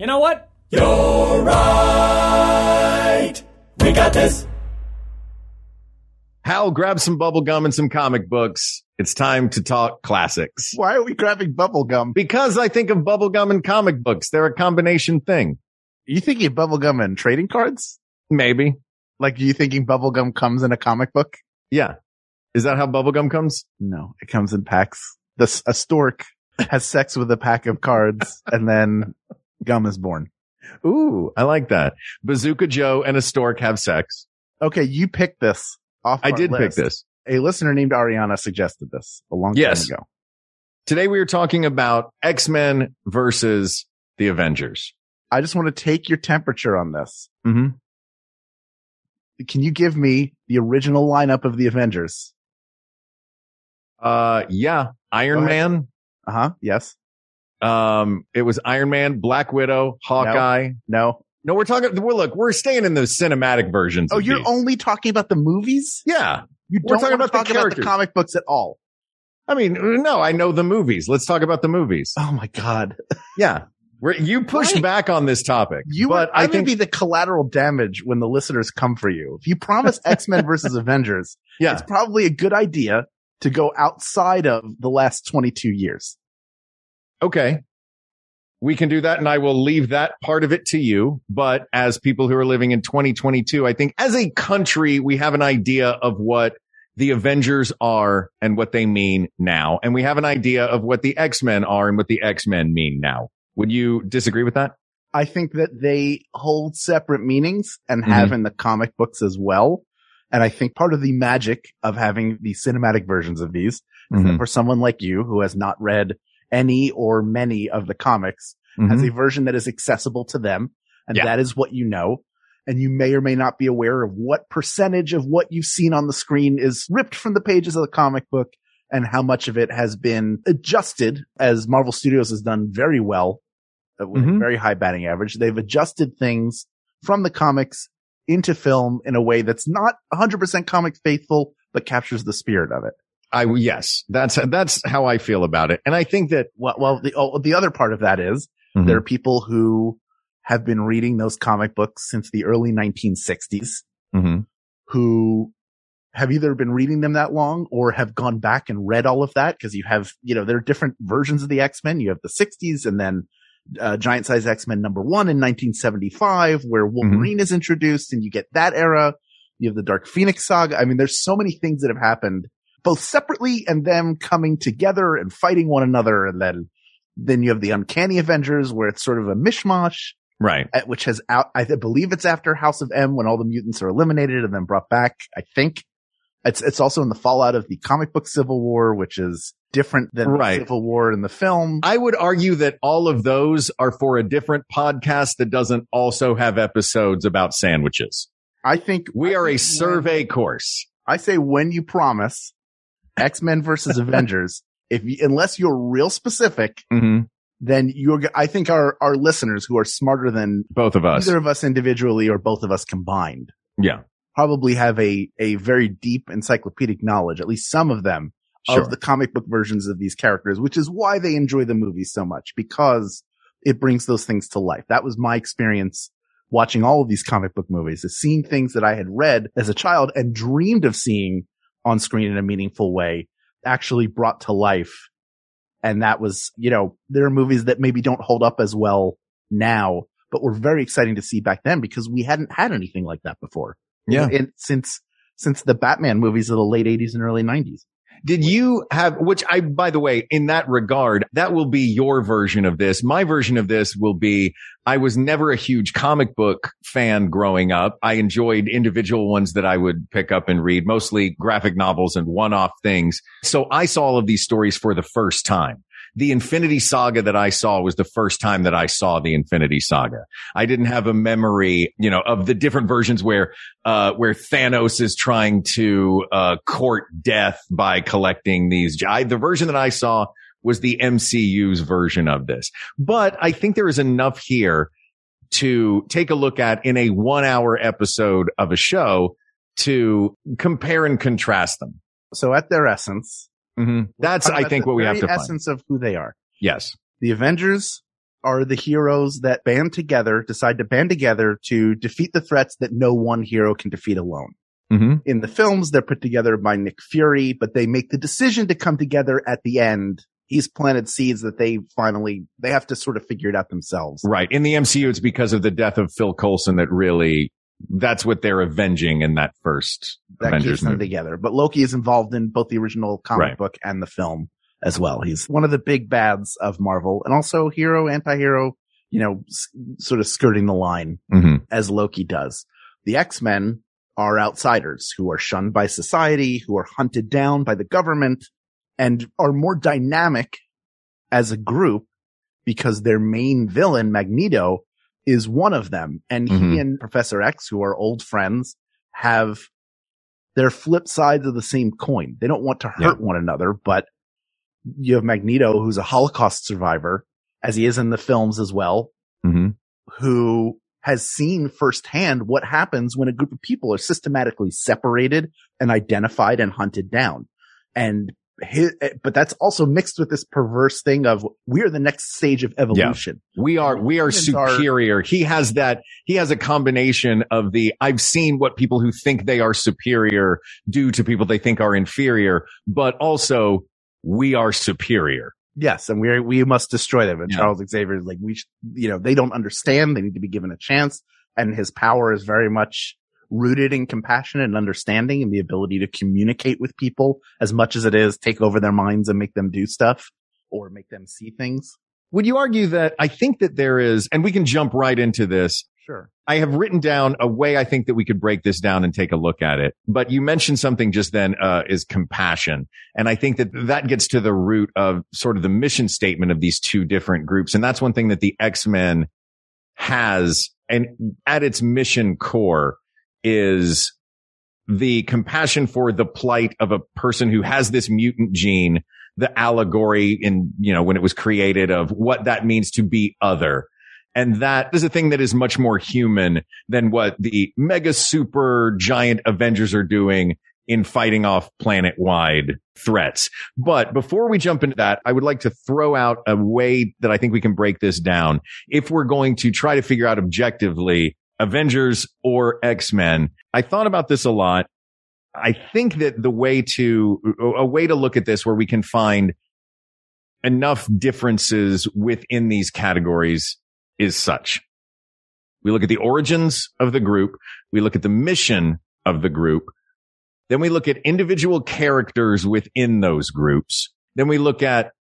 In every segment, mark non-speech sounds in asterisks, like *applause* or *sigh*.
You know what? You're right. We got this. Hal, grab some bubble gum and some comic books. It's time to talk classics. Why are we grabbing bubble gum? Because I think of bubble gum and comic books. They're a combination thing. Are you thinking of bubble gum and trading cards? Maybe. Like, are you thinking bubble gum comes in a comic book? Yeah. Is that how bubble gum comes? No, it comes in packs. The, a stork has sex with a pack of cards and then gum is born. Ooh, I like that. Bazooka Joe and a stork have sex. Okay, you picked this off. I did pick this. A listener named Ariana suggested this a long Yes. time ago. Today we are talking about X-Men versus the Avengers. I just want to take your temperature on this. Mm-hmm. Can you give me the original lineup of the Avengers? Uh, yeah. Iron Man. Uh huh. Yes. Um, it was Iron Man, Black Widow, Hawkeye. No. No, we're talking, well, look, we're staying in those cinematic versions. Oh, you're these. only talking about the movies? yeah. You We're don't talking want to about the about the comic books at all. I mean, no, I know the movies. Let's talk about the movies. Oh my God. *laughs* Yeah. We're, you pushed Right. back on this topic, You but I, I think, be the collateral damage when the listeners come for you. If you promise *laughs* X-Men versus Avengers, yeah, it's probably a good idea to go outside of the last 22 years. Okay. We can do that and I will leave that part of it to you. But as people who are living in 2022, I think as a country, we have an idea of what the Avengers are and what they mean now. And we have an idea of what the X-Men are and what the X-Men mean now. Would you disagree with that? I think that they hold separate meanings and mm-hmm. have in the comic books as well. And I think part of the magic of having the cinematic versions of these is that mm-hmm. for someone like you who has not read any or many of the comics has a version that is accessible to them. And Yeah. that is what you know. And you may or may not be aware of what percentage of what you've seen on the screen is ripped from the pages of the comic book and how much of it has been adjusted as Marvel Studios has done very well uh, with a Mhm. very high batting average. They've adjusted things from the comics into film in a way that's not 100% comic faithful, but captures the spirit of it. I, yes, that's, that's how I feel about it. And I think that Well, well, the, oh, the other part of that is Mm-hmm. there are people who have been reading those comic books since the early 1960s Mhm. who have either been reading them that long or have gone back and read all of that because you have, you know, there are different versions of the X-Men. You have the 60s and then uh, Giant Size X-Men number one in 1975 where Wolverine is introduced and you get that era. You have the Dark Phoenix saga. I mean, there's so many things that have happened both separately and them coming together and fighting one another. And then, then you have the Uncanny Avengers where it's sort of a mishmash right. which has out, I believe it's after House of M when all the mutants are eliminated and then brought back. I think it's, it's also in the fallout of the comic book Civil War, which is different than Right. the Civil War in the film. I would argue that all of those are for a different podcast that doesn't also have episodes about sandwiches. I think We I are a survey course. I say when you promise X-Men versus Avengers, if you, unless you're real specific, Mm-hmm. then you're, I think our, our listeners who are smarter than Both of us. either of us individually or both of us combined Yeah. probably have a, a very deep encyclopedic knowledge, at least some of them, Sure. of the comic book versions of these characters, which is why they enjoy the movies so much because it brings those things to life. That was my experience watching all of these comic book movies is seeing things that I had read as a child and dreamed of seeing on screen in a meaningful way actually brought to life. And that was, you know, there are movies that maybe don't hold up as well now, but were very exciting to see back then because we hadn't had anything like that before. Yeah. And since, since the Batman movies of the late eighties and early nineties. Did you have, which I, by the way, in that regard, that will be your version of this. My version of this will be, I was never a huge comic book fan growing up. I enjoyed individual ones that I would pick up and read, mostly graphic novels and one-off things. So I saw all of these stories for the first time. The Infinity Saga that I saw was the first time that I saw the Infinity Saga. I didn't have a memory, you know, of the different versions where, uh, where Thanos is trying to, uh, court death by collecting these. I, the version that I saw was the MCU's version of this, but I think there is enough here to take a look at in a one hour episode of a show to compare and contrast them. So at their essence, Mm-hmm. That's, I think, what we have to find. essence of who they are. Yes. The Avengers are the heroes that band together, decide to band together to defeat the threats that no one hero can defeat alone. Mm-hmm. In the films, they're put together by Nick Fury, but they make the decision to come together at the end. He's planted seeds that they finally, they have to sort of figure it out themselves. Right. In the MCU, it's because of the death of Phil Coulson that really, that's what they're avenging in that first That Avengers keeps them movie. together. But Loki is involved in both the original comic Right. book and the film as well. He's one of the big bads of Marvel and also hero, anti-hero, you know, s- sort of skirting the line Mm-hmm. as Loki does. The X-Men are outsiders who are shunned by society, who are hunted down by the government and are more dynamic as a group because their main villain, Magneto, is one of them. And he Mhm. and Professor X, who are old friends, have their flip sides of the same coin. They don't want to hurt one another, but you have Magneto, who's a Holocaust survivor, as he is in the films as well, Mm-hmm. who has seen firsthand what happens when a group of people are systematically separated and identified and hunted down. And his, but that's also mixed with this perverse thing of we're the next stage of evolution. Yeah. We are, we are Humans are- superior. He has that, he has a combination of the, I've seen what people who think they are superior do to people they think are inferior, but also we are superior. Yes. And we we must destroy them. And Yeah. Charles Xavier is like, we, sh- you know, they don't understand. They need to be given a chance. And his power is very much rooted in compassion and understanding and the ability to communicate with people as much as it is take over their minds and make them do stuff or make them see things. Would you argue that I think that there is, and we can jump right into this. Sure. I have written down a way I think that we could break this down and take a look at it. But you mentioned something just then, uh, is compassion. And I think that that gets to the root of sort of the mission statement of these two different groups. And that's one thing that the X-Men has and at its mission core is the compassion for the plight of a person who has this mutant gene, the allegory in, you know, when it was created of what that means to be other. And that is a thing that is much more human than what the mega super giant Avengers are doing in fighting off planet wide threats. But before we jump into that, I would like to throw out a way that I think we can break this down. If we're going to try to figure out objectively Avengers or X-Men, I thought about this a lot. I think that the way to, a way to look at this where we can find enough differences within these categories is such. We look at the origins of the group. We look at the mission of the group. Then we look at individual characters within those groups. Then we look at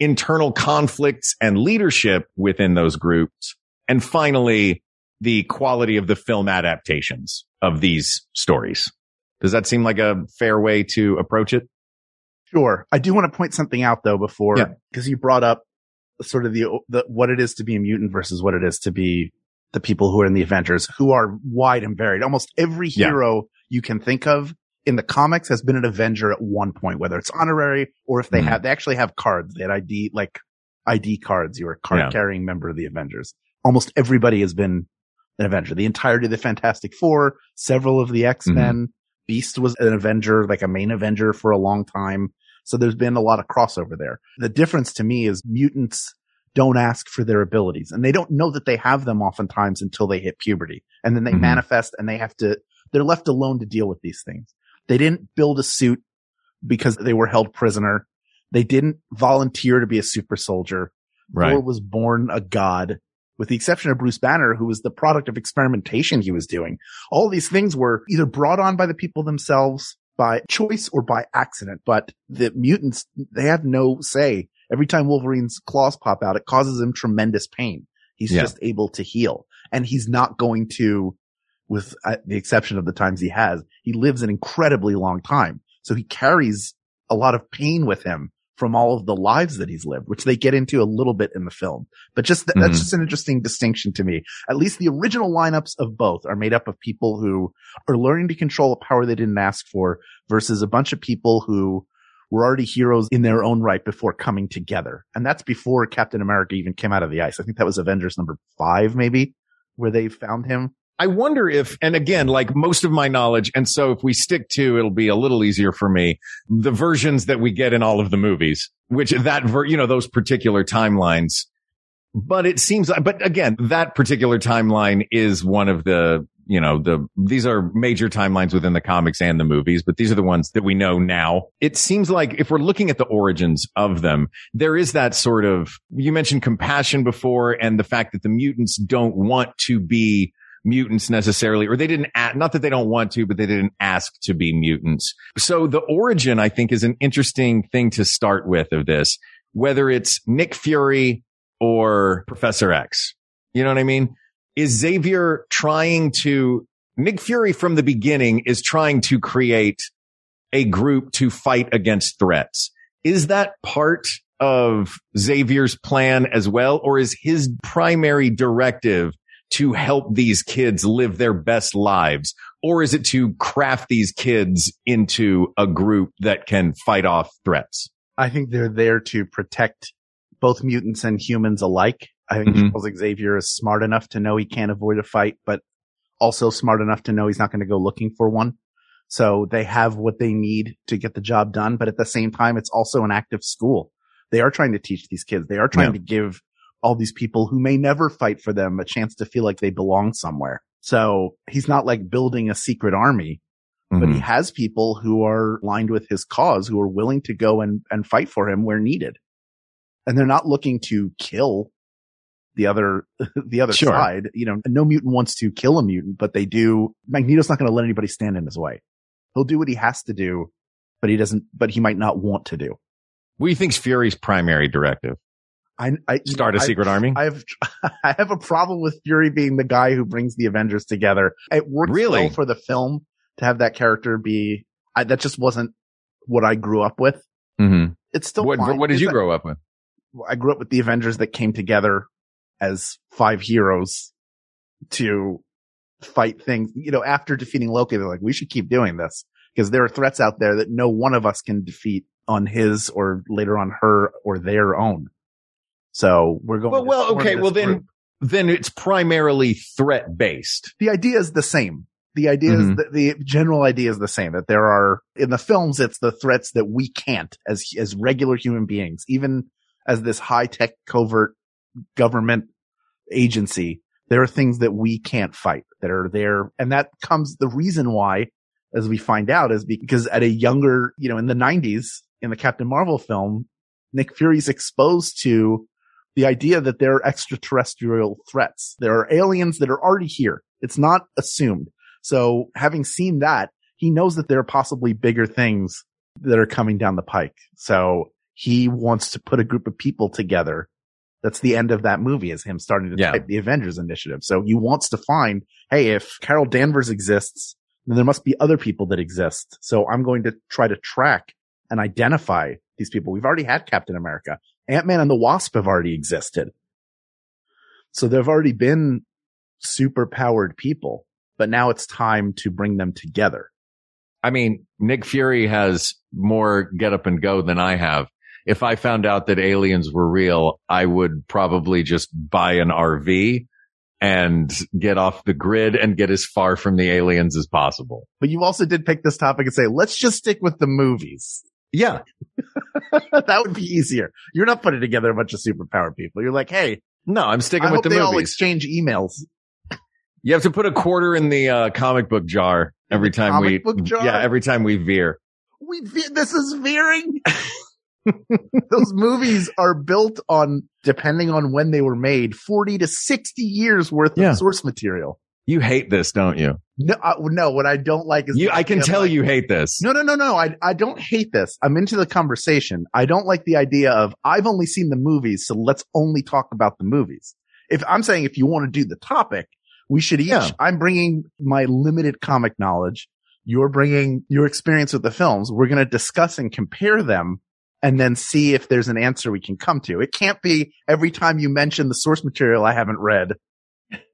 internal conflicts and leadership within those groups. And finally, the quality of the film adaptations of these stories. Does that seem like a fair way to approach it? Sure. I do want to point something out though before, Yeah. because you brought up sort of the, the, what it is to be a mutant versus what it is to be the people who are in the Avengers who are wide and varied. Almost every Yeah. hero you can think of in the comics has been an Avenger at one point, whether it's honorary or if they Mhm. have, they actually have cards. They had ID, like ID cards. You're a card carrying member of the Avengers. Almost everybody has been an Avenger. The entirety of the Fantastic Four, several of the X-Men, Beast was an Avenger, like a main Avenger for a long time. So there's been a lot of crossover there. The difference to me is mutants don't ask for their abilities and they don't know that they have them oftentimes until they hit puberty and then they Mhm. manifest and they have to, they're left alone to deal with these things. They didn't build a suit because they were held prisoner. They didn't volunteer to be a super soldier. Thor was born a god with the exception of Bruce Banner, who was the product of experimentation he was doing. All these things were either brought on by the people themselves by choice or by accident, but the mutants, they have no say. Every time Wolverine's claws pop out, it causes him tremendous pain. He's Yeah. just able to heal and he's not going to, with uh, the exception of the times he has, he lives an incredibly long time. So he carries a lot of pain with him from all of the lives that he's lived, which they get into a little bit in the film. But just th- Mhm. that's just an interesting distinction to me. At least the original lineups of both are made up of people who are learning to control a power they didn't ask for versus a bunch of people who were already heroes in their own right before coming together. And that's before Captain America even came out of the ice. I think that was Avengers number five, maybe, where they found him. I wonder if, and again, like most of my knowledge, and so if we stick to, it'll be a little easier for me, the versions that we get in all of the movies, which that, ver- you know, those particular timelines. But it seems, but again, that particular timeline is one of the, you know, the, these are major timelines within the comics and the movies, but these are the ones that we know now. It seems like if we're looking at the origins of them, there is that sort of, you mentioned compassion before and the fact that the mutants don't want to be mutants necessarily, or they didn't, a- not that they don't want to, but they didn't ask to be mutants. So the origin, I think, is an interesting thing to start with of this, whether it's Nick Fury or Professor X. You know what I mean? Is Xavier trying to, Nick Fury from the beginning is trying to create a group to fight against threats. Is that part of Xavier's plan as well? Or is his primary directive to help these kids live their best lives? Or is it to craft these kids into a group that can fight off threats? I think they're there to protect both mutants and humans alike. I think Mhm. Charles Xavier is smart enough to know he can't avoid a fight, but also smart enough to know he's not going to go looking for one. So they have what they need to get the job done. But at the same time, it's also an active school. They are trying to teach these kids. They are trying Yeah. to give all these people who may never fight for them a chance to feel like they belong somewhere. So he's not like building a secret army but he Mhm. has people who are aligned with his cause who are willing to go and, and fight for him where needed. And they're not looking to kill the other, *laughs* the other Sure. side. You know, no mutant wants to kill a mutant, but they do. Magneto's not going to let anybody stand in his way. He'll do what he has to do, but he doesn't, but he might not want to do. What do you think's Fury's primary directive? I, I Start a secret army? I have *laughs* I have a problem with Fury being the guy who brings the Avengers together. It works Really? well for the film to have that character be. I, that just wasn't what I grew up with. mm-hmm. It's still What, fine. what did you grow up with? I grew up with the Avengers that came together as five heroes to fight things. You know, after defeating Loki, they're like, we should keep doing this because there are threats out there that no one of us can defeat on his or later on her or their own. So we're going. Well, to well, okay. Well, then, group. then it's primarily threat based. the idea is the same. The idea Mhm. is the, the general idea is the same that there are in the films, it's the threats that we can't as, as regular human beings, even as this high tech covert government agency. There are things that we can't fight that are there. And that comes the reason why, as we find out is because at a younger, you know, in the nineties in the Captain Marvel film, Nick Fury's exposed to the idea that there are extraterrestrial threats. There are aliens that are already here. It's not assumed. So having seen that, he knows that there are possibly bigger things that are coming down the pike. So he wants to put a group of people together. That's the end of that movie is him starting to Yeah. type the Avengers initiative. So he wants to find, hey, if Carol Danvers exists, then there must be other people that exist. So I'm going to try to track and identify these people. We've already had Captain America. Ant-Man and the Wasp have already existed. So there have already been super powered people, but now it's time to bring them together. I mean, Nick Fury has more get up and go than I have. If I found out that aliens were real, I would probably just buy an RV and get off the grid and get as far from the aliens as possible. But you also did pick this topic and say, let's just stick with the movies. Yeah. *laughs* that would be easier. You're not putting together a bunch of superpowered people. You're like, hey, No, I'm sticking I with hope the they all exchange emails. you have to put a quarter in the uh, comic book jar every time we, book jar? yeah, every time we veer. We ve- this is veering. *laughs* Those movies are built on, depending on when they were made, 40 to 60 years worth Yeah. of source material. You hate this, don't you? No, uh, no, what I don't like is You, I can tell like- you hate this. No, no, no, no. I, I don't hate this. I'm into the conversation. I don't like the idea of I've only seen the movies, so let's only talk about the movies. If I'm saying if you want to do the topic, we should each, Yeah. I'm bringing my limited comic knowledge. You're bringing your experience with the films. We're going to discuss and compare them and then see if there's an answer we can come to. It can't be every time you mention the source material I haven't read,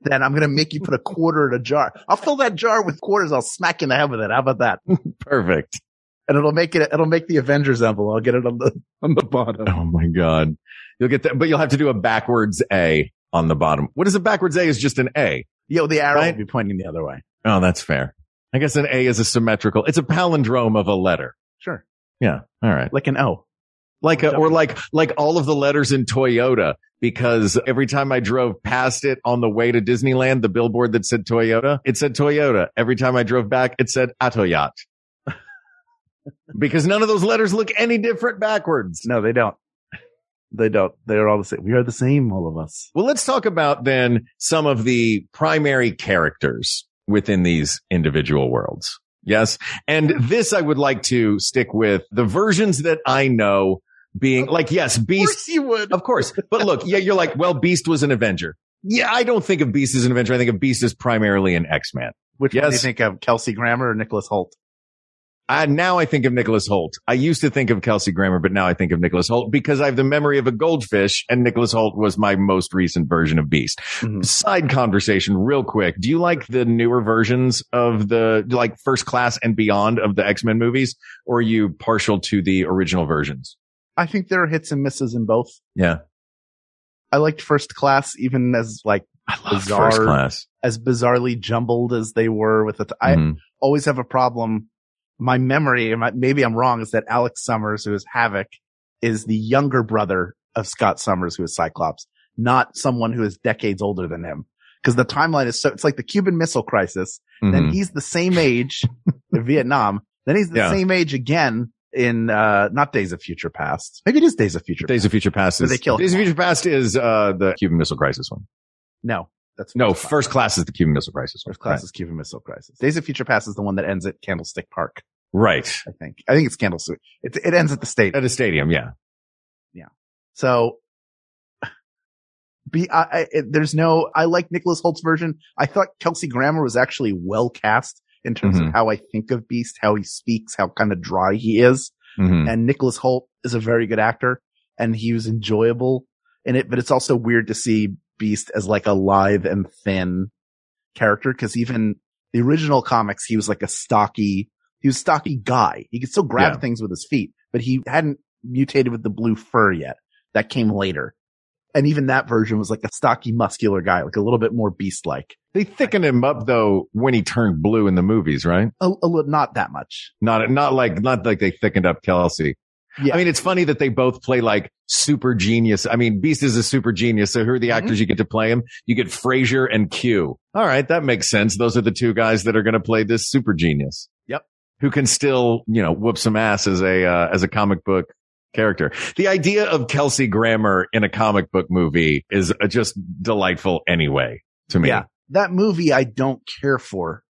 then I'm going to make you put a quarter in a jar. I'll fill that jar with quarters. I'll smack you in the head with it. How about that? *laughs* Perfect. And it'll make it, it'll make the Avengers emblem. I'll get it on the, on the bottom. Oh my God. You'll get that, but you'll have to do a backwards A on the bottom. What is a backwards A is just an A. Yo, the arrow Right? will be pointing the other way. Oh, that's fair. I guess an A is a symmetrical. It's a palindrome of a letter. Sure. Yeah. All right. Like an O. Like a, or uh, like, like all of the letters in Toyota because every time I drove past it on the way to Disneyland, the billboard that said Toyota, it said Toyota. Every time I drove back, it said Atoyat. *laughs* because none of those letters look any different backwards. No, they don't. They don't. They're all the same. We are the same, all of us. Well, let's talk about then some of the primary characters within these individual worlds. Yes. And this I would like to stick with the versions that I know being like, yes, Beast. you would. Of course. But look, yeah, you're like, well, Beast was an Avenger. Yeah, I don't think of Beast as an Avenger. I think of Beast as primarily an X-Man. Which one do you think of? Kelsey Grammer or Nicholas Hoult? I, now I think of Nicholas Hoult. I used to think of Kelsey Grammer, but now I think of Nicholas Hoult because I have the memory of a goldfish and Nicholas Hoult was my most recent version of Beast. Mhm. Side conversation real quick. Do you like the newer versions of the, like first class and beyond of the X-Men movies or are you partial to the original versions? I think there are hits and misses in both. Yeah. I liked First Class, even as like I Bizarre. first class. as bizarrely jumbled as they were with it. I Mhm. always have a problem. My memory, and maybe I'm wrong, is that Alex Summers, who is Havoc, is the younger brother of Scott Summers, who is Cyclops, not someone who is decades older than him. Because the timeline is so, it's like the Cuban Missile Crisis. Then Mhm. he's the same age *laughs* in Vietnam. Then he's the Yeah. same age again in, uh, not Days of Future Past. Maybe it is Days of Future Days Past. of Future Past is, they kill Days of? Future Past is, uh, the Cuban Missile Crisis one. No, that's No, Class. first class is the Cuban Missile Crisis one. First class is Cuban Missile Crisis. Days of Future Past is the one that ends at Candlestick Park. Right. I think. I think it's Candlestick. It, it ends at the state. At a stadium. Yeah. Yeah. So, *sighs* be, I, I, there's no, I like Nicholas Hoult's version. I thought Kelsey Grammer was actually well cast in terms Mhm. of how I think of Beast, how he speaks, how kind of dry he is. Mhm. And Nicholas Hoult is a very good actor and he was enjoyable in it, but it's also weird to see Beast as like a lithe and thin character. Cause even the original comics, he was like a stocky, he was stocky guy. He could still grab Yeah. things with his feet, but he hadn't mutated with the blue fur yet. That came later. And even that version was like a stocky, muscular guy, like a little bit more beast-like. They thickened him up though when he turned blue in the movies, right? A, a li- not that much. Not, not like, not like they thickened up Kelsey. Yeah. I mean, it's funny that they both play like super genius. I mean, Beast is a super genius. So who are the Mhm. actors you get to play him? You get Frasier and Q. All right. That makes sense. Those are the two guys that are going to play this super genius. Yep. Who can still, you know, whoop some ass as a, uh, as a comic book character. The idea of Kelsey Grammer in a comic book movie is uh, just delightful anyway to me. Yeah. That movie I don't care for.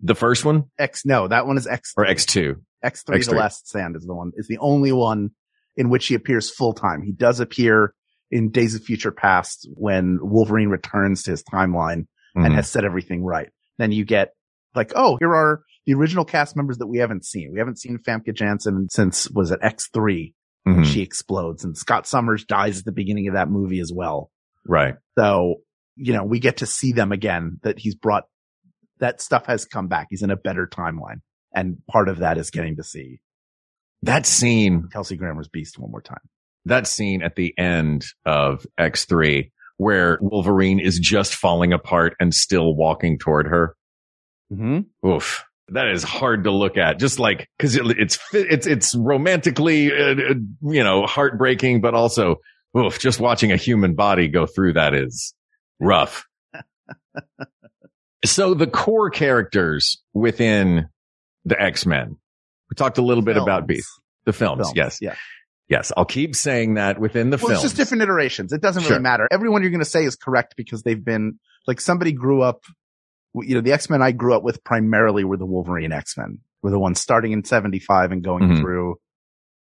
The first one X, no, that one is X. or X2? X3, The X3. Last Stand is the one, is the only one in which he appears full time. He does appear in Days of Future Past when Wolverine returns to his timeline and Mhm. has set everything right. Then you get like, oh, here are the original cast members that we haven't seen. We haven't seen Famke Janssen since, was it X3? Mhm. She explodes and Scott Summers dies at the beginning of that movie as well. Right. So, you know, we get to see them again that he's brought, that stuff has come back. He's in a better timeline. And part of that is getting to see That scene Kelsey Grammer's Beast one more time. that scene at the end of X3 where Wolverine is just falling apart and still walking toward her. Mm-hmm. Oof. That is hard to look at. Just like, cause it, it's, it's, it's romantically, uh, uh, you know, heartbreaking, but also, oof, just watching a human body go through that is rough. *laughs* so the core characters within the X-Men, we talked a little bit about Beast, the films. Yes. Yeah. Yes. I'll keep saying that within the Well, films. it's just different iterations. It doesn't really Sure. matter. Everyone you're going to say is correct because they've been like somebody grew up, you know, the X-Men I grew up with primarily were the Wolverine X-Men were the ones starting in 75 and going Mhm. through,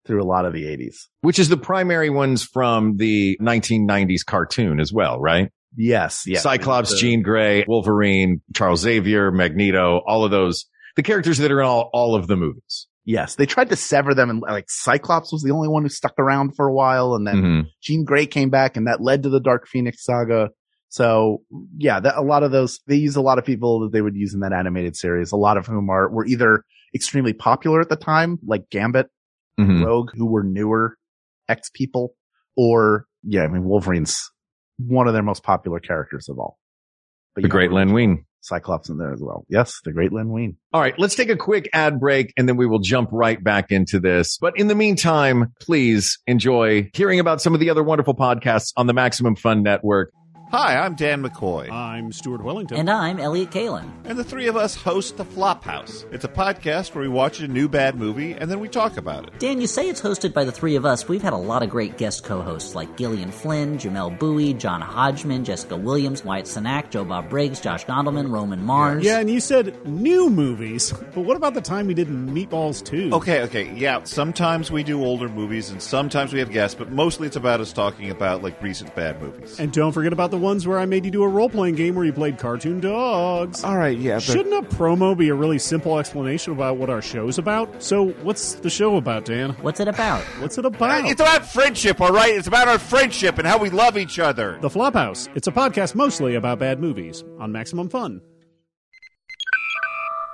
through a lot of the 80s. which is the primary ones from the 1990s cartoon as well, right? Yes. Yes. Cyclops, The- Jean Grey, Wolverine, Charles Xavier, Magneto, all of those, the characters that are in all, all of the movies. Yes, they tried to sever them, and like Cyclops was the only one who stuck around for a while, and then Mhm. Jean Grey came back, and that led to the Dark Phoenix saga. So yeah, that, a lot of those they use a lot of people that they would use in that animated series. A lot of whom are were either extremely popular at the time, like Gambit, Mhm. Rogue, who were newer X people, or yeah, I mean Wolverine's one of their most popular characters of all. But The great know, Len Wein. Cyclops in there as well. Yes, the great Len Wein. All right, let's take a quick ad break and then we will jump right back into this. But in the meantime, please enjoy hearing about some of the other wonderful podcasts on the Maximum Fun Network. Hi, I'm Dan McCoy. I'm Stuart Wellington. And I'm Elliott Kalan. And the three of us host The Flophouse. It's a podcast where we watch a new bad movie and then we talk about it. Dan, you say it's hosted by the three of us. We've had a lot of great guest co-hosts like Gillian Flynn, Jamelle Bouie, John Hodgman, Jessica Williams, Wyatt Cenac, Joe Bob Briggs, Josh Gondelman, Roman Mars. yeah, and you said new movies, but what about the time we did Meatballs 2? Okay, okay, yeah, sometimes we do older movies and sometimes we have guests, but mostly it's about us talking about like recent bad movies. And don't forget about the ones where I made you do a role playing game where you played cartoon dogs. All right, yeah, but Shouldn't a promo be a really simple explanation about what our show's about? So, what's the show about, Dan? What's it about? What's it about? Uh, it's about friendship, all right? It's about our friendship and how we love each other. the Flophouse. It's a podcast mostly about bad movies on Maximum Fun.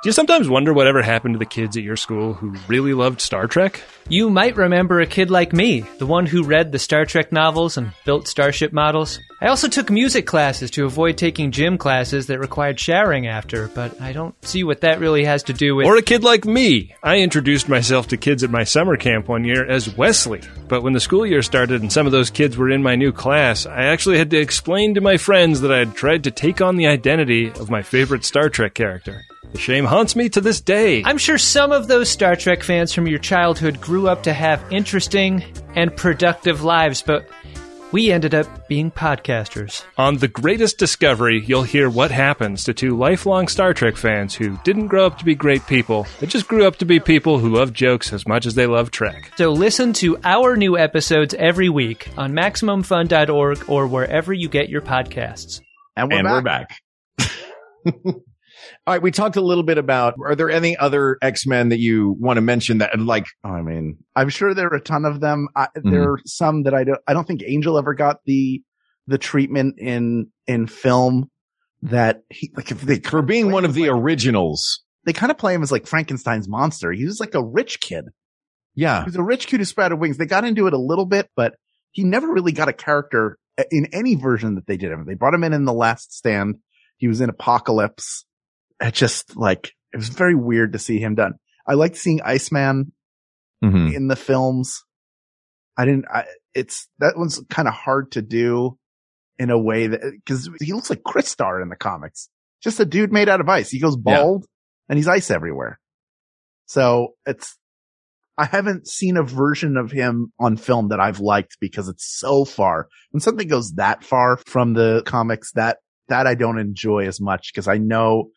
Do you sometimes wonder whatever happened to the kids at your school who really loved Star Trek? You might remember a kid like me, the one who read the Star Trek novels and built starship models. I also took music classes to avoid taking gym classes that required showering after, but I don't see what that really has to do with. Or a kid like me? I introduced myself to kids at my summer camp one year as Wesley. But when the school year started and some of those kids were in my new class, I actually had to explain to my friends that I had tried to take on the identity of my favorite Star Trek character. The shame haunts me to this day. I'm sure some of those Star Trek fans from your childhood grew up to have interesting and productive lives, but we ended up being podcasters. On The Greatest Discovery, you'll hear what happens to two lifelong Star Trek fans who didn't grow up to be great people, they just grew up to be people who love jokes as much as they love Trek. So listen to our new episodes every week on MaximumFun.org or wherever you get your podcasts. And we're and back. we're back. *laughs* All right, we talked a little bit about are there any other X-Men that you want to mention that like Oh, I mean, I'm sure there are a ton of them. I, mm-hmm. There are some that I don't. I don't think Angel ever got the the treatment in in film that he like if they for being one of the originals? they kind of play him as like Frankenstein's monster. He was like a rich kid. Yeah. He was a rich kid who sprouted wings. They got into it a little bit, but he never really got a character uh, in any version that they did him. They brought him in in the Last Stand. He was in Apocalypse. It just like it was very weird to see him done. I liked seeing Iceman Mhm. in the films. I didn't, I, it's, that one's kind of hard to do in a way that, cause he looks like Chris Star in the comics. Just a dude made out of ice. He goes Yeah. bald and he's ice everywhere. So it's, I haven't seen a version of him on film that I've liked because it's so far. When something goes that far from the comics, that, that I don't enjoy as much because I know,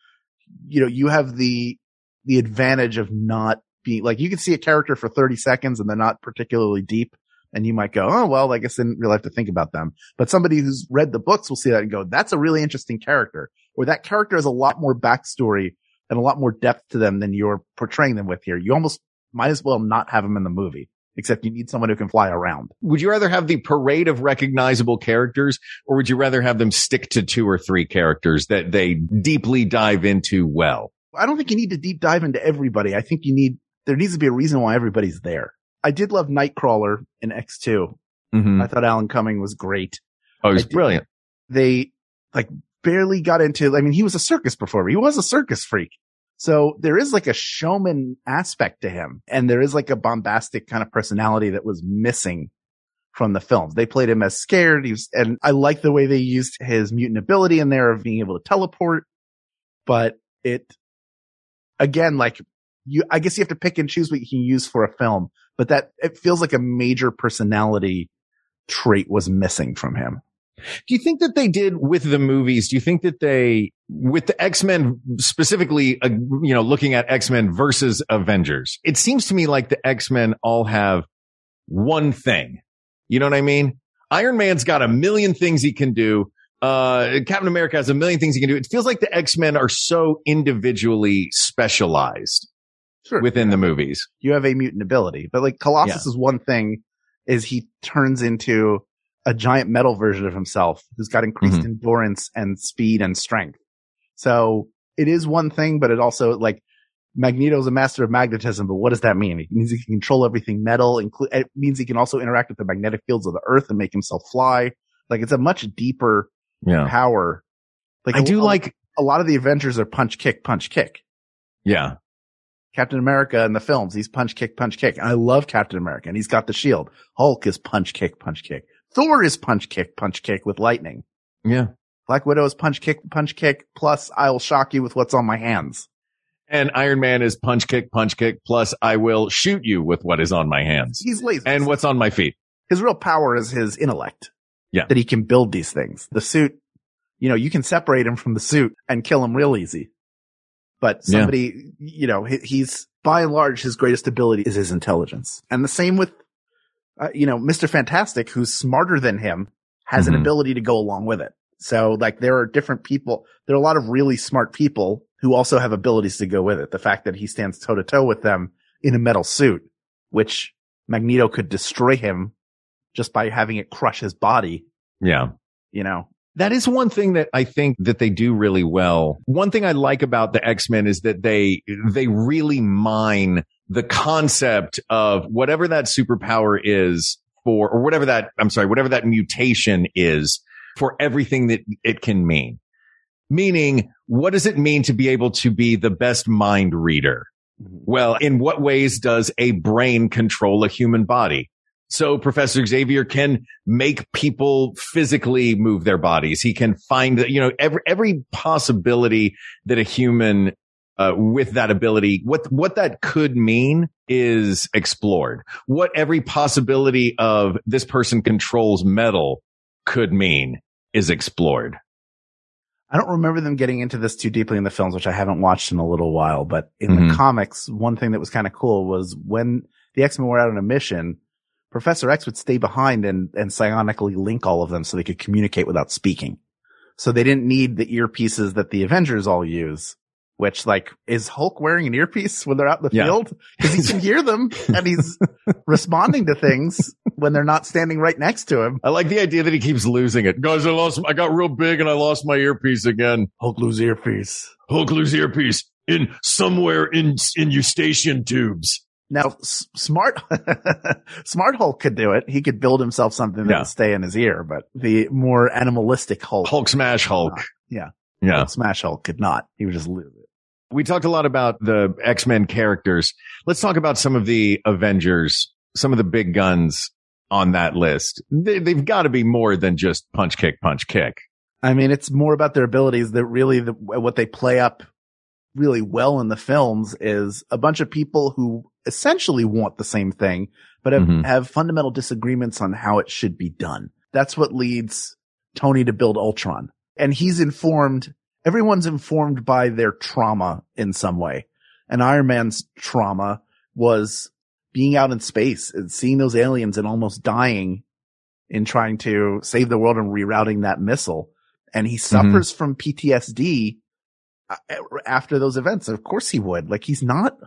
you know, you have the, the advantage of not being like, you can see a character for 30 seconds and they're not particularly deep. And you might go, oh, well, I guess I didn't really have to think about them. But somebody who's read the books will see that and go, that's a really interesting character or that character has a lot more backstory and a lot more depth to them than you're portraying them with here. You almost might as well not have them in the movie, except you need someone who can fly around. Would you rather have the parade of recognizable characters or would you rather have them stick to two or three characters that they deeply dive into well? I don't think you need to deep dive into everybody. I think you need, there needs to be a reason why everybody's there. I did love Nightcrawler in X2. Mm-hmm. I thought Alan Cumming was great. Oh, was did- brilliant. They like barely got into, I mean, he was a circus performer. He was a circus freak. So there is like a showman aspect to him and there is like a bombastic kind of personality that was missing from the films. They played him as scared. Was, and I like the way they used his mutant ability in there of being able to teleport, but it again, like you, I guess you have to pick and choose what you can use for a film, but that it feels like a major personality trait was missing from him. Do you think that they did with the movies? Do you think that they, with the X-Men specifically, uh, you know, looking at X-Men versus Avengers, it seems to me like the X-Men all have one thing. You know what I mean? Iron Man's got a million things he can do. Uh, Captain America has a million things he can do. It feels like the X-Men are so individually specialized. Sure. within the movies. you have a mutant ability. But like Colossus is one thing is he turns into a giant metal version of himself who's got increased Mhm. endurance and speed and strength. So it is one thing, but it also like Magneto's a master of magnetism, but what does that mean? It means he can control everything metal. Include it means he can also interact with the magnetic fields of the earth and make himself fly. Like it's a much deeper Yeah. power. Like I a- do a- like, a lot of the Avengers are punch kick punch kick. yeah. Captain America in the films, he's punch kick, punch kick. And I love Captain America and he's got the shield. Hulk is punch kick, punch kick. Thor is punch kick, punch kick with lightning. Yeah. Black Widow is punch kick, punch kick. Plus I'll shock you with what's on my hands. And Iron Man is punch kick, punch kick, plus I will shoot you with what is on my hands He's lazy. and what's on my feet. his real power is his intellect. Yeah. That he can build these things. The suit, you know, you can separate him from the suit and kill him real easy. But Yeah. somebody, you know, he, he's by and large, his greatest ability is his intelligence. And the same with, uh, you know, Mr. Fantastic, who's smarter than him, has an Mhm. ability to go along with it. So like there are different people, there are a lot of really smart people who also have abilities to go with it. The fact that he stands toe to toe with them in a metal suit, which Magneto could destroy him just by having it crush his body, Yeah. you know. That is one thing that I think that they do really well. One thing I like about the X-Men is that they, they really mine the concept of whatever that superpower is for, or whatever that, I'm sorry, whatever that mutation is for everything that it can mean. Meaning, what does it mean to be able to be the best mind reader? Mm-hmm. Well, in what ways does a brain control a human body? So Professor Xavier can make people physically move their bodies. He can find, that, you know, every, every possibility that a human, uh, with that ability, what, what that could mean is explored. What every possibility of this person controls metal could mean is explored. I don't remember them getting into this too deeply in the films, which I haven't watched in a little while, but in Mhm. the comics, one thing that was kind of cool was when the X-Men were out on a mission, Professor X would stay behind and, and psionically link all of them so they could communicate without speaking. So they didn't need the earpieces that the Avengers all use, which like, is Hulk wearing an earpiece when they're out in the Yeah. field? Cause he can hear them and he's *laughs* responding to things when they're not standing right next to him. I like the idea that he keeps losing it. Guys, I lost, I got real big and I lost my earpiece again. Hulk lose earpiece. Hulk lose earpiece in somewhere in, in Eustachian tubes. Now, s- smart, *laughs* smart Hulk could do it. He could build himself something that Yeah. would stay in his ear, but the more animalistic Hulk, Hulk smash Hulk. yeah, Yeah. Smash Hulk could not. He would just lose it. We talked a lot about the X-Men characters. Let's talk about some of the Avengers, some of the big guns on that list. They, they've got to be more than just punch, kick, punch, kick. I mean, it's more about their abilities that really the, what they play up really well in the films is a bunch of people who essentially want the same thing, but have, Mhm. have fundamental disagreements on how it should be done. That's what leads Tony to build Ultron. And he's informed, everyone's informed by their trauma in some way. And Iron Man's trauma was being out in space and seeing those aliens and almost dying in trying to save the world and rerouting that missile. And he suffers from PTSD Uh, eh, after those events. Of course he would. Like he's not,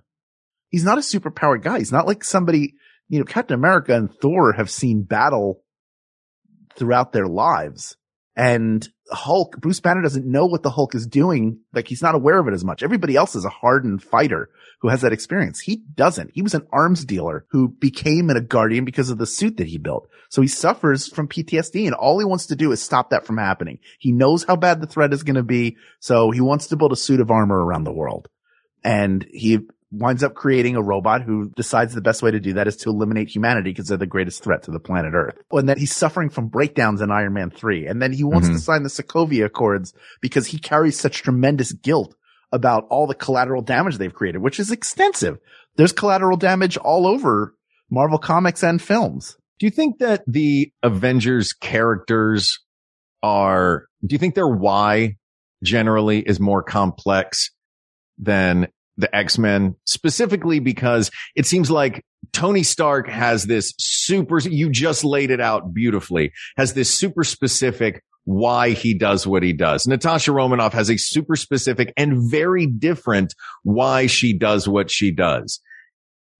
he's not a superpowered guy. He's not like somebody, you know, Captain America and Thor have seen battle throughout their lives. And Hulk, Bruce Banner doesn't know what the Hulk is doing. Like he's not aware of it as much. Everybody else is a hardened fighter who has that experience. He doesn't. He was an arms dealer who became a guardian because of the suit that he built. So he suffers from PTSD and all he wants to do is stop that from happening. He knows how bad the threat is going to be. So he wants to build a suit of armor around the world. And he winds up creating a robot who decides the best way to do that is to eliminate humanity because they're the greatest threat to the planet Earth. And then he's suffering from breakdowns in Iron Man 3. And then he wants Mhm. to sign the Sokovia Accords because he carries such tremendous guilt about all the collateral damage they've created, which is extensive. There's collateral damage all over Marvel comics and films. Do you think that the Avengers characters are, do you think their why generally is more complex than the X-Men specifically because it seems like Tony Stark has this super, you just laid it out beautifully, has this super specific why he does what he does. Natasha Romanoff has a super specific and very different why she does what she does.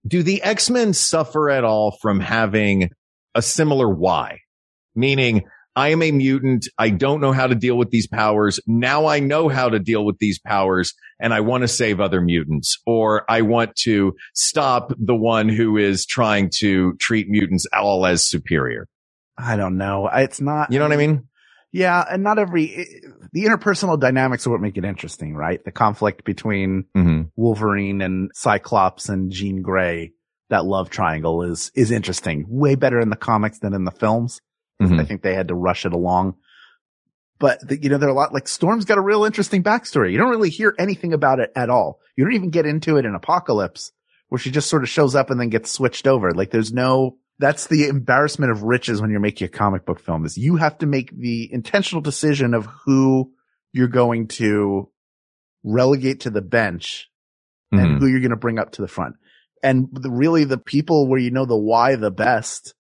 Do the X-Men suffer at all from having a similar why? Meaning, I am a mutant. I don't know how to deal with these powers. Now I know how to deal with these powers and I want to save other mutants or I want to stop the one who is trying to treat mutants all as superior. I don't know. It's not. You know what I mean? Yeah, and not every the interpersonal dynamics are what make it interesting, right? The conflict between Mm-hmm. Wolverine and Cyclops and Jean Grey, that love triangle is is interesting. Way better in the comics than in the films. Mhm. I think they had to rush it along. But the, you know, there are a lot like Storm's got a real interesting backstory. You don't really hear anything about it at all. You don't even get into it in Apocalypse, where she just sort of shows up and then gets switched over. Like there's no. That's the embarrassment of riches when you're making a comic book film is you have to make the intentional decision of who you're going to relegate to the bench and who you're going to bring up to the front. And the, really the people where you know the why the best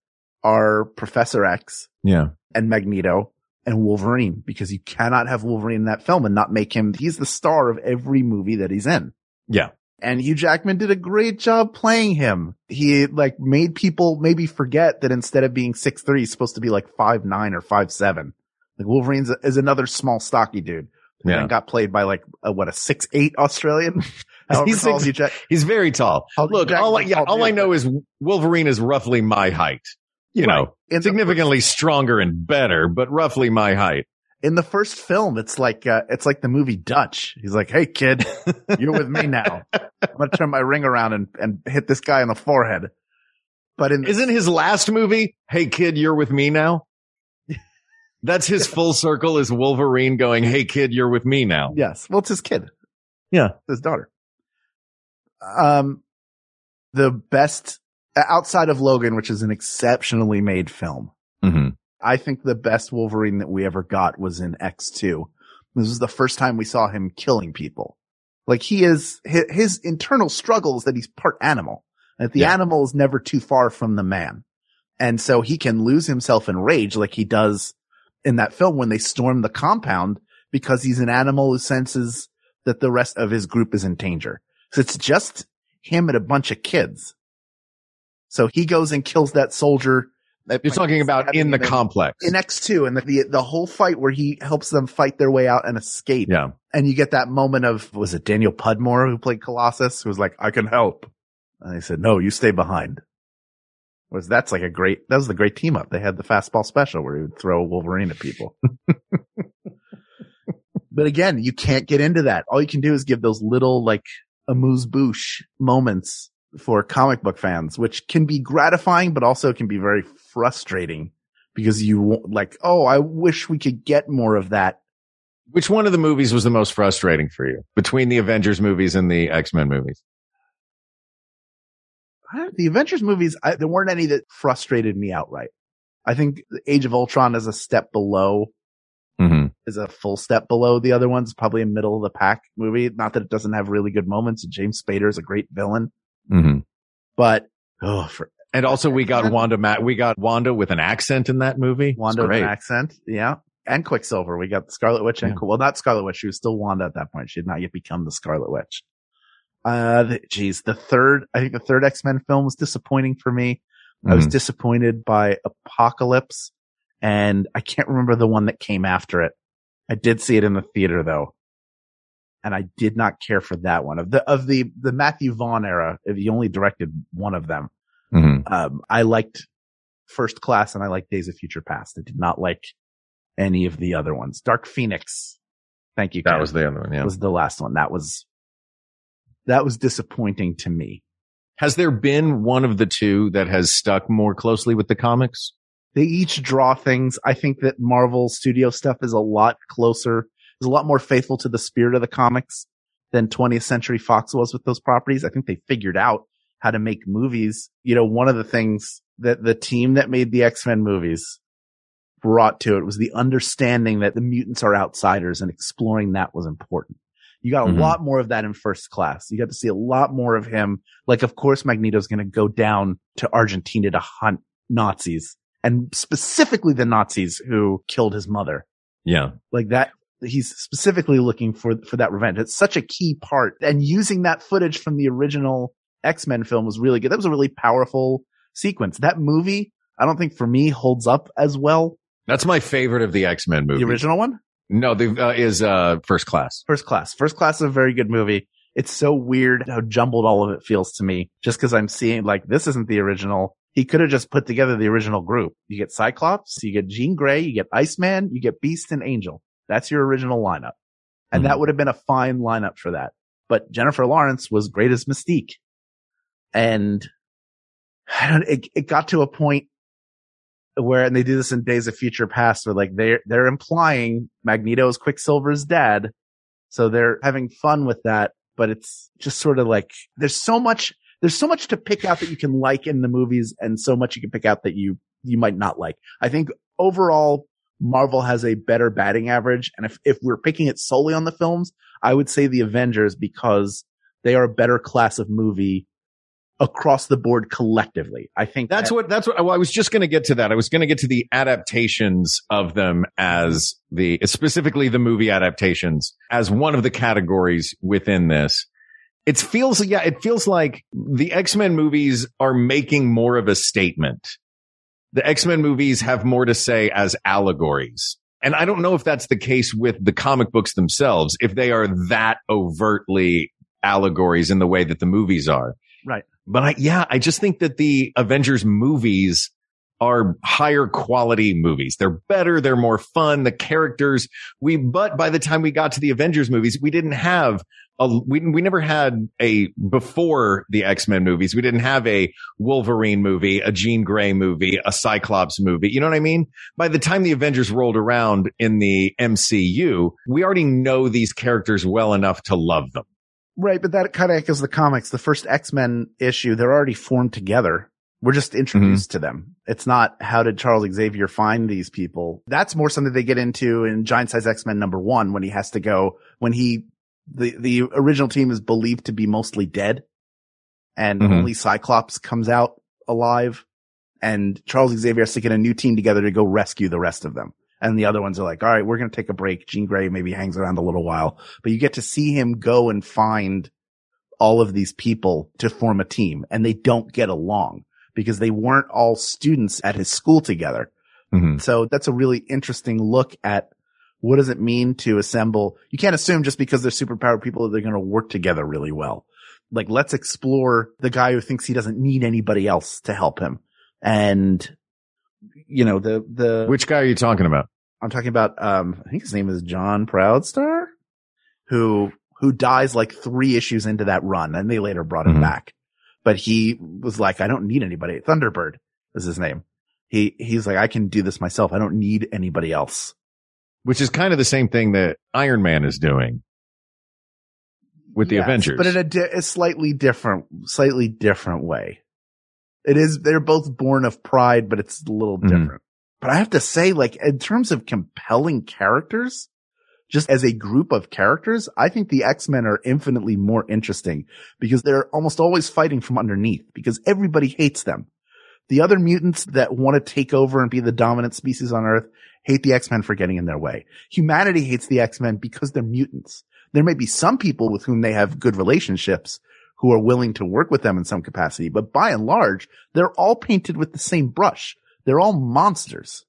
are Professor X Yeah. and Magneto and Wolverine because you cannot have Wolverine in that film and not make him, he's the star of every movie that he's in. Yeah. And Hugh Jackman did a great job playing him. He like made people maybe forget that instead of being six three, he's supposed to be like five nine or five seven. Like Wolverine's a, is another small stocky dude. And Yeah. got played by like a, what a six eight Australian. *laughs* He's six- He's very tall. Look, all I, yeah, all I know is Wolverine is roughly my height. You Right. know, In significantly stronger and better, but roughly my height. in the first film, it's like, uh, it's like the movie Dutch. He's like, Hey kid, you're with me now. I'm going to turn my ring around and, and hit this guy on the forehead. But in, Isn't his last movie, Hey Kid, You're With Me Now? That's his *laughs* full circle is Wolverine going, Hey Kid, You're With Me Now. yes, well, it's his kid. Yeah. His daughter. Um, the best outside of Logan, which is an exceptionally made film. Mm-hmm. I think the best Wolverine that we ever got was in X2. This was the first time we saw him killing people. Like he is, his, his internal struggle is that he's part animal. That the Yeah. animal is never too far from the man. And so he can lose himself in rage like he does in that film when they storm the compound because he's an animal who senses that the rest of his group is in danger. So it's just him and a bunch of kids. So he goes and kills that soldier. that You're talking about in the complex. in X2 and the, the, the whole fight where he helps them fight their way out and escape. yeah. And you get that moment of, was it Daniel Cudmore who played Colossus who was like, I can help. And he said, no, you stay behind. Was that's like a great, that was the great team up. They had the fastball special where he would throw Wolverine at people. *laughs* but again, you can't get into that. All you can do is give those little like amuse bouche moments for comic book fans, which can be gratifying, but also can be very frustrating because you like, oh, I wish we could get more of that. Which one of the movies was the most frustrating for you between the Avengers movies and the X-Men movies? The Avengers movies, I, there weren't any that frustrated me outright. I think Age of Ultron is a step below, Mm-hmm. is a full step below the other ones, probably a middle of the pack movie. Not that it doesn't have really good moments. James Spader is a great villain, Mm-hmm. but oh, for And also we got Wanda Matt, we got Wanda with an accent in that movie. Wanda with an accent. Yeah. And Quicksilver. We got the Scarlet Witch and, Yeah. well, not Scarlet Witch. She was still Wanda at that point. She had not yet become the Scarlet Witch. Uh, the, geez, the third, I think the third X-Men film was disappointing for me. I was Mhm. disappointed by Apocalypse and I can't remember the one that came after it. I did see it in the theater though. And I did not care for that one of the, of the, the Matthew Vaughn era. He only directed one of them, Mhm. um, I liked First Class and I liked Days of Future Past. I did not like any of the other ones. Dark Phoenix. Thank you. That Ken, was the other one. Yeah. was the last one. That was, that was disappointing to me. Has there been one of the two that has stuck more closely with the comics? They each draw things. I think that Marvel studio stuff is a lot closer, is a lot more faithful to the spirit of the comics than 20th Century Fox was with those properties. I think they figured out how to make movies. You know, one of the things that the team that made the X-Men movies brought to it was the understanding that the mutants are outsiders and exploring that was important. You got a Mhm. lot more of that in first class. You got to see a lot more of him. Like, of course, Magneto's going to go down to Argentina to hunt Nazis and specifically the Nazis who killed his mother Yeah. Like that, he's specifically looking for, for that revenge. It's such a key part and using that footage from the original X-Men film was really good. That was a really powerful sequence. That movie, I don't think for me holds up as well. That's my favorite of the X-Men movie. The original one? No, the, uh, is, uh, First Class. First Class. First Class is a very good movie. It's so weird how jumbled all of it feels to me just because I'm seeing like this isn't the original. He could have just put together the original group. You get Cyclops, you get Jean Grey, you get Iceman, you get Beast and Angel. That's your original lineup. And Mhm. that would have been a fine lineup for that. But Jennifer Lawrence was great as Mystique. And *sighs* I don't, it, it got to a point where, and they do this in Days of Future Past, where like they're, they're implying Magneto is Quicksilver's dad. So they're having fun with that, but it's just sort of like, there's so much, there's so much to pick out that you can like in the movies and so much you can pick out that you, you might not like. I think overall, Marvel has a better batting average. And if, if we're picking it solely on the films, I would say the Avengers because they are a better class of movie across the board collectively. I think That's that- what, that's what, well, I was just going to get to that. I was going to get to the adaptations of them as the, specifically the movie adaptations as one of the categories within this. It feels, yeah, it feels like the X-Men movies are making more of a statement. The X-Men movies have more to say as allegories. And I don't know if that's the case with the comic books themselves, if they are that overtly allegories in the way that the movies are. Right. But I, yeah, I just think that the Avengers movies are higher quality movies. They're better. They're more fun. The characters we, but by the time we got to the Avengers movies, we didn't have a, we, we never had a, before the X-Men movies, we didn't have a Wolverine movie, a Jean Grey movie, a Cyclops movie. You know what I mean? By the time the Avengers rolled around in the MCU, we already know these characters well enough to love them. Right, but that kind of echoes the comics. The first X-Men issue, they're already formed together. We're just introduced to them. It's not how did Charles Xavier find these people? That's more something they get into in Giant Size X-Men number one when he has to go, when he, the, the original team is believed to be mostly dead and Mhm. only Cyclops comes out alive and Charles Xavier has to get a new team together to go rescue the rest of them. And the other ones are like, all right, we're going to take a break. Jean Grey maybe hangs around a little while, but you get to see him go and find all of these people to form a team and they don't get along because they weren't all students at his school together. Mhm. So that's a really interesting look at what does it mean to assemble? You can't assume just because they're superpowered people that they're going to work together really well. Like let's explore the guy who thinks he doesn't need anybody else to help him. And you know, the, the, Which guy are you talking about? I'm talking about, um, I think his name is John Proudstar, who, who dies like three issues into that run and they later brought him Mhm. back. But he was like, I don't need anybody. Thunderbird is his name. He, he's like, I can do this myself. I don't need anybody else. Which is kind of the same thing that Iron Man is doing with the Yes, Avengers. but in a, di- a slightly different, slightly different way. It is, they're both born of pride, but it's a little Mhm. different. But I have to say, like, in terms of compelling characters, just as a group of characters, I think the X-Men are infinitely more interesting because they're almost always fighting from underneath because everybody hates them. The other mutants that want to take over and be the dominant species on Earth hate the X-Men for getting in their way. Humanity hates the X-Men because they're mutants. There may be some people with whom they have good relationships who are willing to work with them in some capacity, but by and large, they're all painted with the same brush. They're all monsters.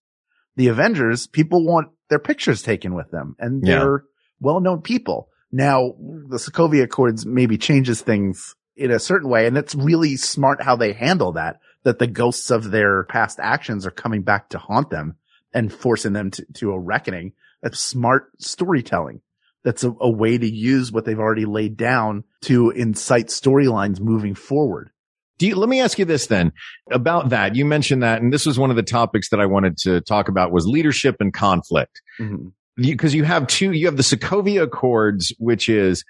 The Avengers, people want their pictures taken with them and they're well-known people. Now, the Sokovia Accords maybe changes things in a certain way, and it's really smart how they handle that, that the ghosts of their past actions are coming back to haunt them and forcing them to, to a reckoning. That's smart storytelling. That's a, a way to use what they've already laid down to incite storylines moving forward. Do you, let me ask you this then about that. You mentioned that, and this was one of the topics that I wanted to talk about was leadership and conflict. Mm-hmm. Because you, have two, you have the Sokovia Accords, which is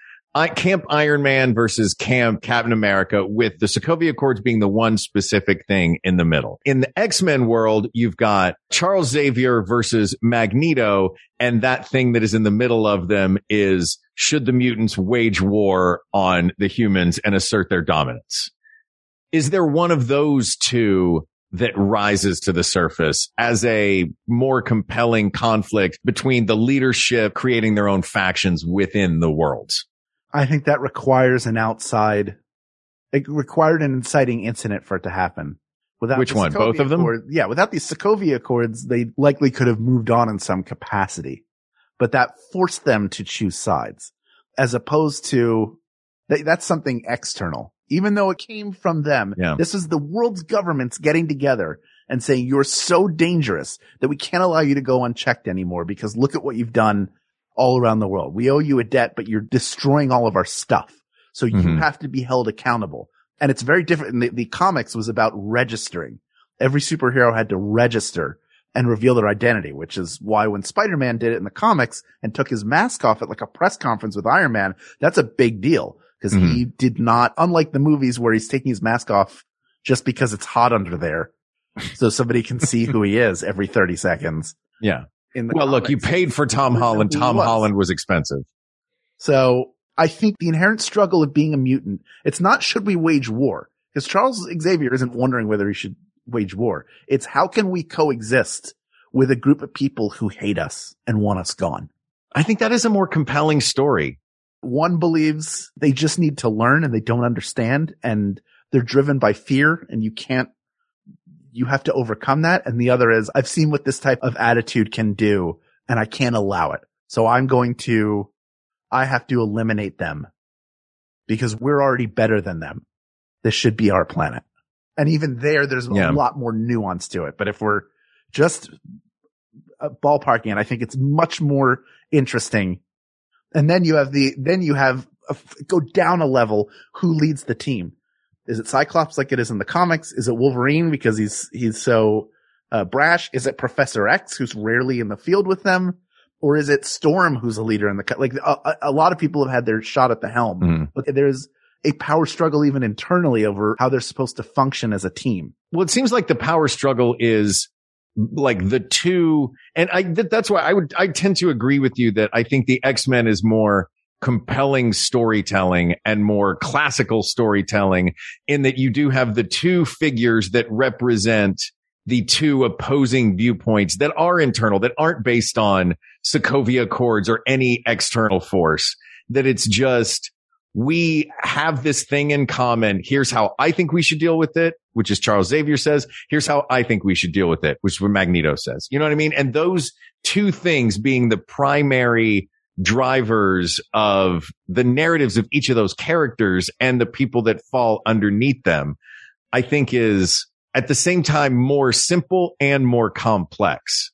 Camp Iron Man versus Camp Captain America, with the Sokovia Accords being the one specific thing in the middle. In the X-Men world, you've got Charles Xavier versus Magneto, and that thing that is in the middle of them is should the mutants wage war on the humans and assert their dominance? Is there one of those two that rises to the surface as a more compelling conflict between the leadership creating their own factions within the worlds. I think that requires an outside, it required an inciting incident for it to happen. Without Which one? Both of them? Accord- yeah, without these Sokovia Accords, they likely could have moved on in some capacity, but that forced them to choose sides as opposed to that, that's something external. Even though it came from them, Yeah. this is the world's governments getting together and saying you're so dangerous that we can't allow you to go unchecked anymore because look at what you've done all around the world. We owe you a debt, but you're destroying all of our stuff. So you Mhm. have to be held accountable. And it's very different. And the, the comics was about registering. Every superhero had to register and reveal their identity, which is why when Spider-Man did it in the comics and took his mask off at like a press conference with Iron Man, that's a big deal because he did not, unlike the movies where he's taking his mask off just because it's hot under there. So somebody can see who he is every 30 seconds. Yeah. In the Well, look, you paid for Tom Holland. Tom was. Holland was expensive. So I think the inherent struggle of being a mutant, it's not should we wage war? Because Charles Xavier isn't wondering whether he should wage war. It's how can we coexist with a group of people who hate us and want us gone? I think that is a more compelling story. One believes they just need to learn and they don't understand and they're driven by fear and you can't, you have to overcome that. And the other is I've seen what this type of attitude can do and I can't allow it. So I'm going to, I have to eliminate them because we're already better than them. This should be our planet. And even there, there's Yeah. a lot more nuance to it. But if we're just uh, ballparking it, I think it's much more interesting. And then you have the, then you have a, go down a level. Who leads the team? Is it Cyclops like it is in the comics? Is it Wolverine because he's, he's so, uh, brash? Is it Professor X who's rarely in the field with them? Or is it Storm who's a leader in the, like a, a- lot of people have had their shot at the helm, Mhm. but there's a power struggle even internally over how they're supposed to function as a team. Well, it seems like the power struggle is like the two, and I, th- that's why I would, I tend to agree with you that I think the X-Men is more compelling storytelling and more classical storytelling in that you do have the two figures that represent the two opposing viewpoints that are internal, that aren't based on Sokovia Accords or any external force, that it's just, we have this thing in common. Here's how I think we should deal with it, which is Charles Xavier says. Here's how I think we should deal with it, which is what Magneto says. You know what I mean? And those two things being the primary drivers of the narratives of each of those characters and the people that fall underneath them, I think is at the same time more simple and more complex.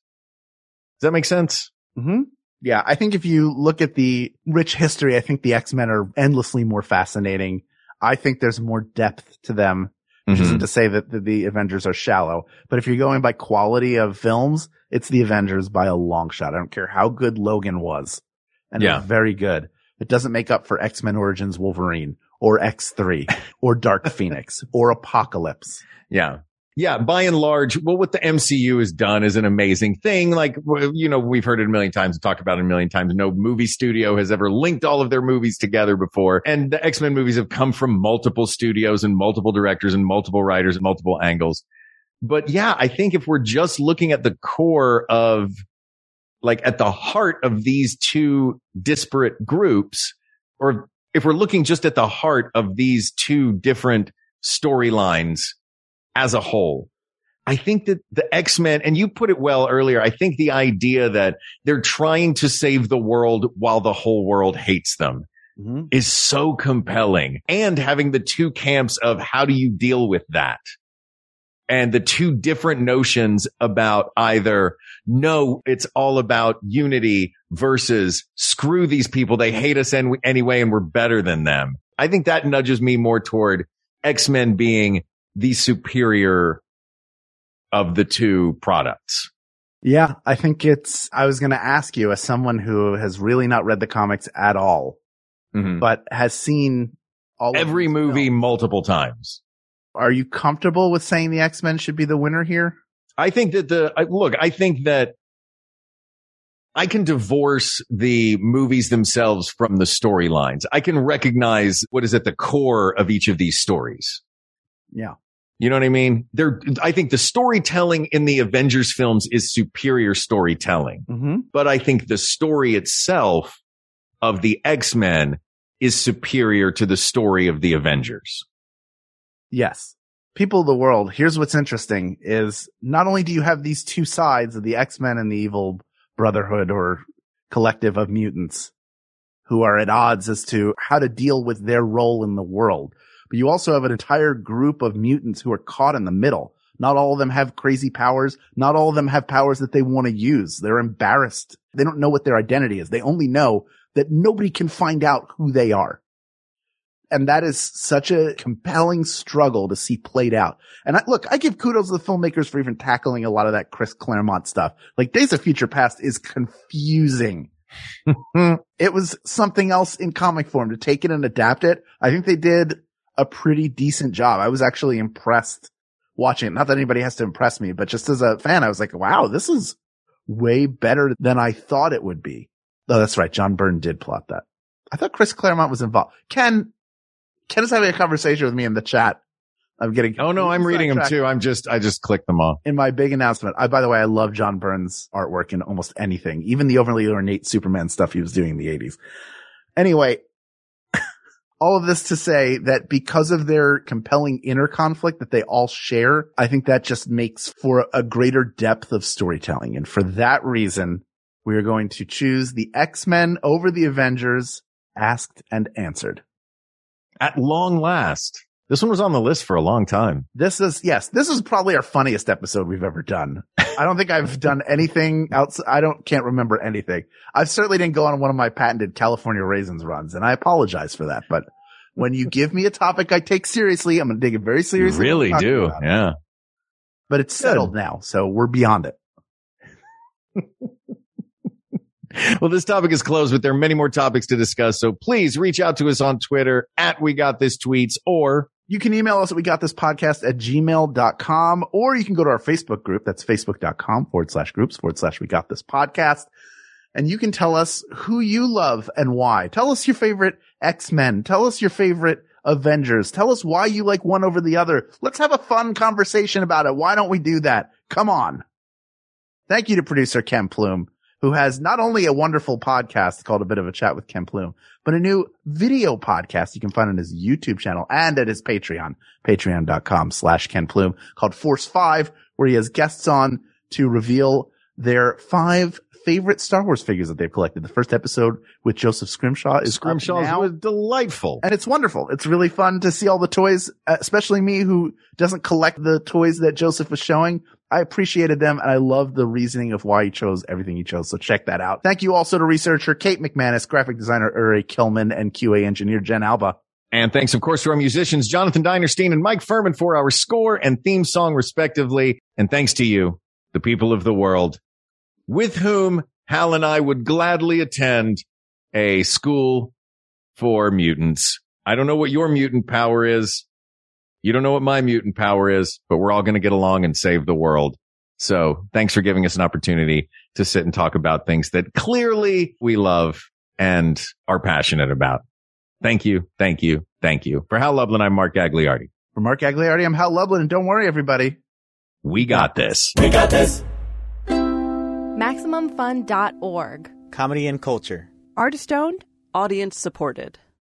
Does that make sense? Mm-hmm. Yeah, I think if you look at the rich history, I think the X-Men are endlessly more fascinating. I think there's more depth to them, which Mhm. isn't to say that the, the Avengers are shallow, but if you're going by quality of films, it's the Avengers by a long shot. I don't care how good Logan was. And Yeah. very good. It doesn't make up for X-Men Origins Wolverine or X3 *laughs* or Dark Phoenix or Apocalypse. Yeah. Yeah. By and large, well, what the MCU has done is an amazing thing. Like, you know, we've heard it a million times and talked about it a million times. No movie studio has ever linked all of their movies together before. And the X-Men movies have come from multiple studios and multiple directors and multiple writers and multiple angles. But yeah, I think if we're just looking at the core of like at the heart of these two disparate groups, or if we're looking just at the heart of these two different storylines as a whole, I think that the X-Men, and you put it well earlier, I think the idea that they're trying to save the world while the whole world hates them Mhm. is so compelling. And having the two camps of how do you deal with that? And the two different notions about either no, it's all about unity versus screw these people. They hate us en- anyway and we're better than them. I think that nudges me more toward X-Men being the superior of the two products. Yeah, I think it's, I was going to ask you as someone who has really not read the comics at all, Mhm. but has seen all Every movie multiple times. Are you comfortable with saying the X-Men should be the winner here? I think that the I, look. I think that I can divorce the movies themselves from the storylines. I can recognize what is at the core of each of these stories. Yeah. You know what I mean? They're, I think the storytelling in the Avengers films is superior storytelling, Mm-hmm. but I think the story itself of the X-Men is superior to the story of the Avengers. Yes. People of the world, here's what's interesting is not only do you have these two sides of the X-Men and the evil brotherhood or collective of mutants who are at odds as to how to deal with their role in the world, but you also have an entire group of mutants who are caught in the middle. Not all of them have crazy powers. Not all of them have powers that they want to use. They're embarrassed. They don't know what their identity is. They only know that nobody can find out who they are. And that is such a compelling struggle to see played out. And I, look, I give kudos to the filmmakers for even tackling a lot of that Chris Claremont stuff. Like Days of Future Past is confusing. *laughs* it was something else in comic form to take it and adapt it. I think they did a pretty decent job. I was actually impressed watching it. Not that anybody has to impress me, but just as a fan, I was like, wow, this is way better than I thought it would be. Oh, that's right. John Byrne did plot that. I thought Chris Claremont was involved. Ken, Ken is having a conversation with me in the chat. I'm getting. Oh no, I'm reading them too. I'm just, I just clicked them off. In my big announcement, I, by the way, I love John Byrne's artwork in almost anything, even the overly ornate Superman stuff he was doing in the 80s. Anyway, *laughs* all of this to say that because of their compelling inner conflict that they all share, I think that just makes for a greater depth of storytelling. And for that reason, we are going to choose the X-Men over the Avengers, asked and answered. At long last. This one was on the list for a long time. This is, yes, this is probably our funniest episode we've ever done. *laughs* I don't think I've done anything else. I don't, can't remember anything. I certainly didn't go on one of my patented California raisins runs and I apologize for that. But when you give me a topic I take seriously, I'm going to take it very You seriously. really do. about it. Yeah. But it's settled now. So we're beyond it. *laughs* Well, this topic is closed, but there are many more topics to discuss. So please reach out to us on Twitter at We Got This Tweets or You can email us at we got this podcast at gmail.com or you can go to our Facebook group. That's facebook.com forward slash groups forward slash we got this podcast. And you can tell us who you love and why. Tell us your favorite X-Men. Tell us your favorite Avengers. Tell us why you like one over the other. Let's have a fun conversation about it. Why don't we do that? Come on. Thank you to producer Ken Plume, who has not only a wonderful podcast called A Bit of a Chat with Ken Plume, but a new video podcast you can find on his YouTube channel and at his Patreon, patreon.com slash Ken Plume called Force Five, where he has guests on to reveal their five favorite Star Wars figures that they've collected. The first episode with Joseph Scrimshaw is up Scrimshaw's now. was delightful. And it's wonderful. It's really fun to see all the toys, uh, especially me who doesn't collect the toys that Joseph was showing. I appreciated them and I love the reasoning of why he chose everything he chose. So check that out. Thank you also to researcher Kate McManus, graphic designer Uri Kilman, and QA engineer Jen Alba. And thanks, of course, to our musicians, Jonathan Dinerstein and Mike Furman for our score and theme song, respectively. And thanks to you, the people of the world, with whom Hal and I would gladly attend a school for mutants. I don't know what your mutant power is. You don't know what my mutant power is, but we're all going to get along and save the world. So thanks for giving us an opportunity to sit and talk about things that clearly we love and are passionate about. Thank you. Thank you. Thank you. For Hal Lublin, I'm Mark Gagliardi. For Mark Gagliardi, I'm Hal Lublin, and don't worry, everybody. We got this. We got this. MaximumFun.org. Comedy and culture. Artist owned. Audience supported.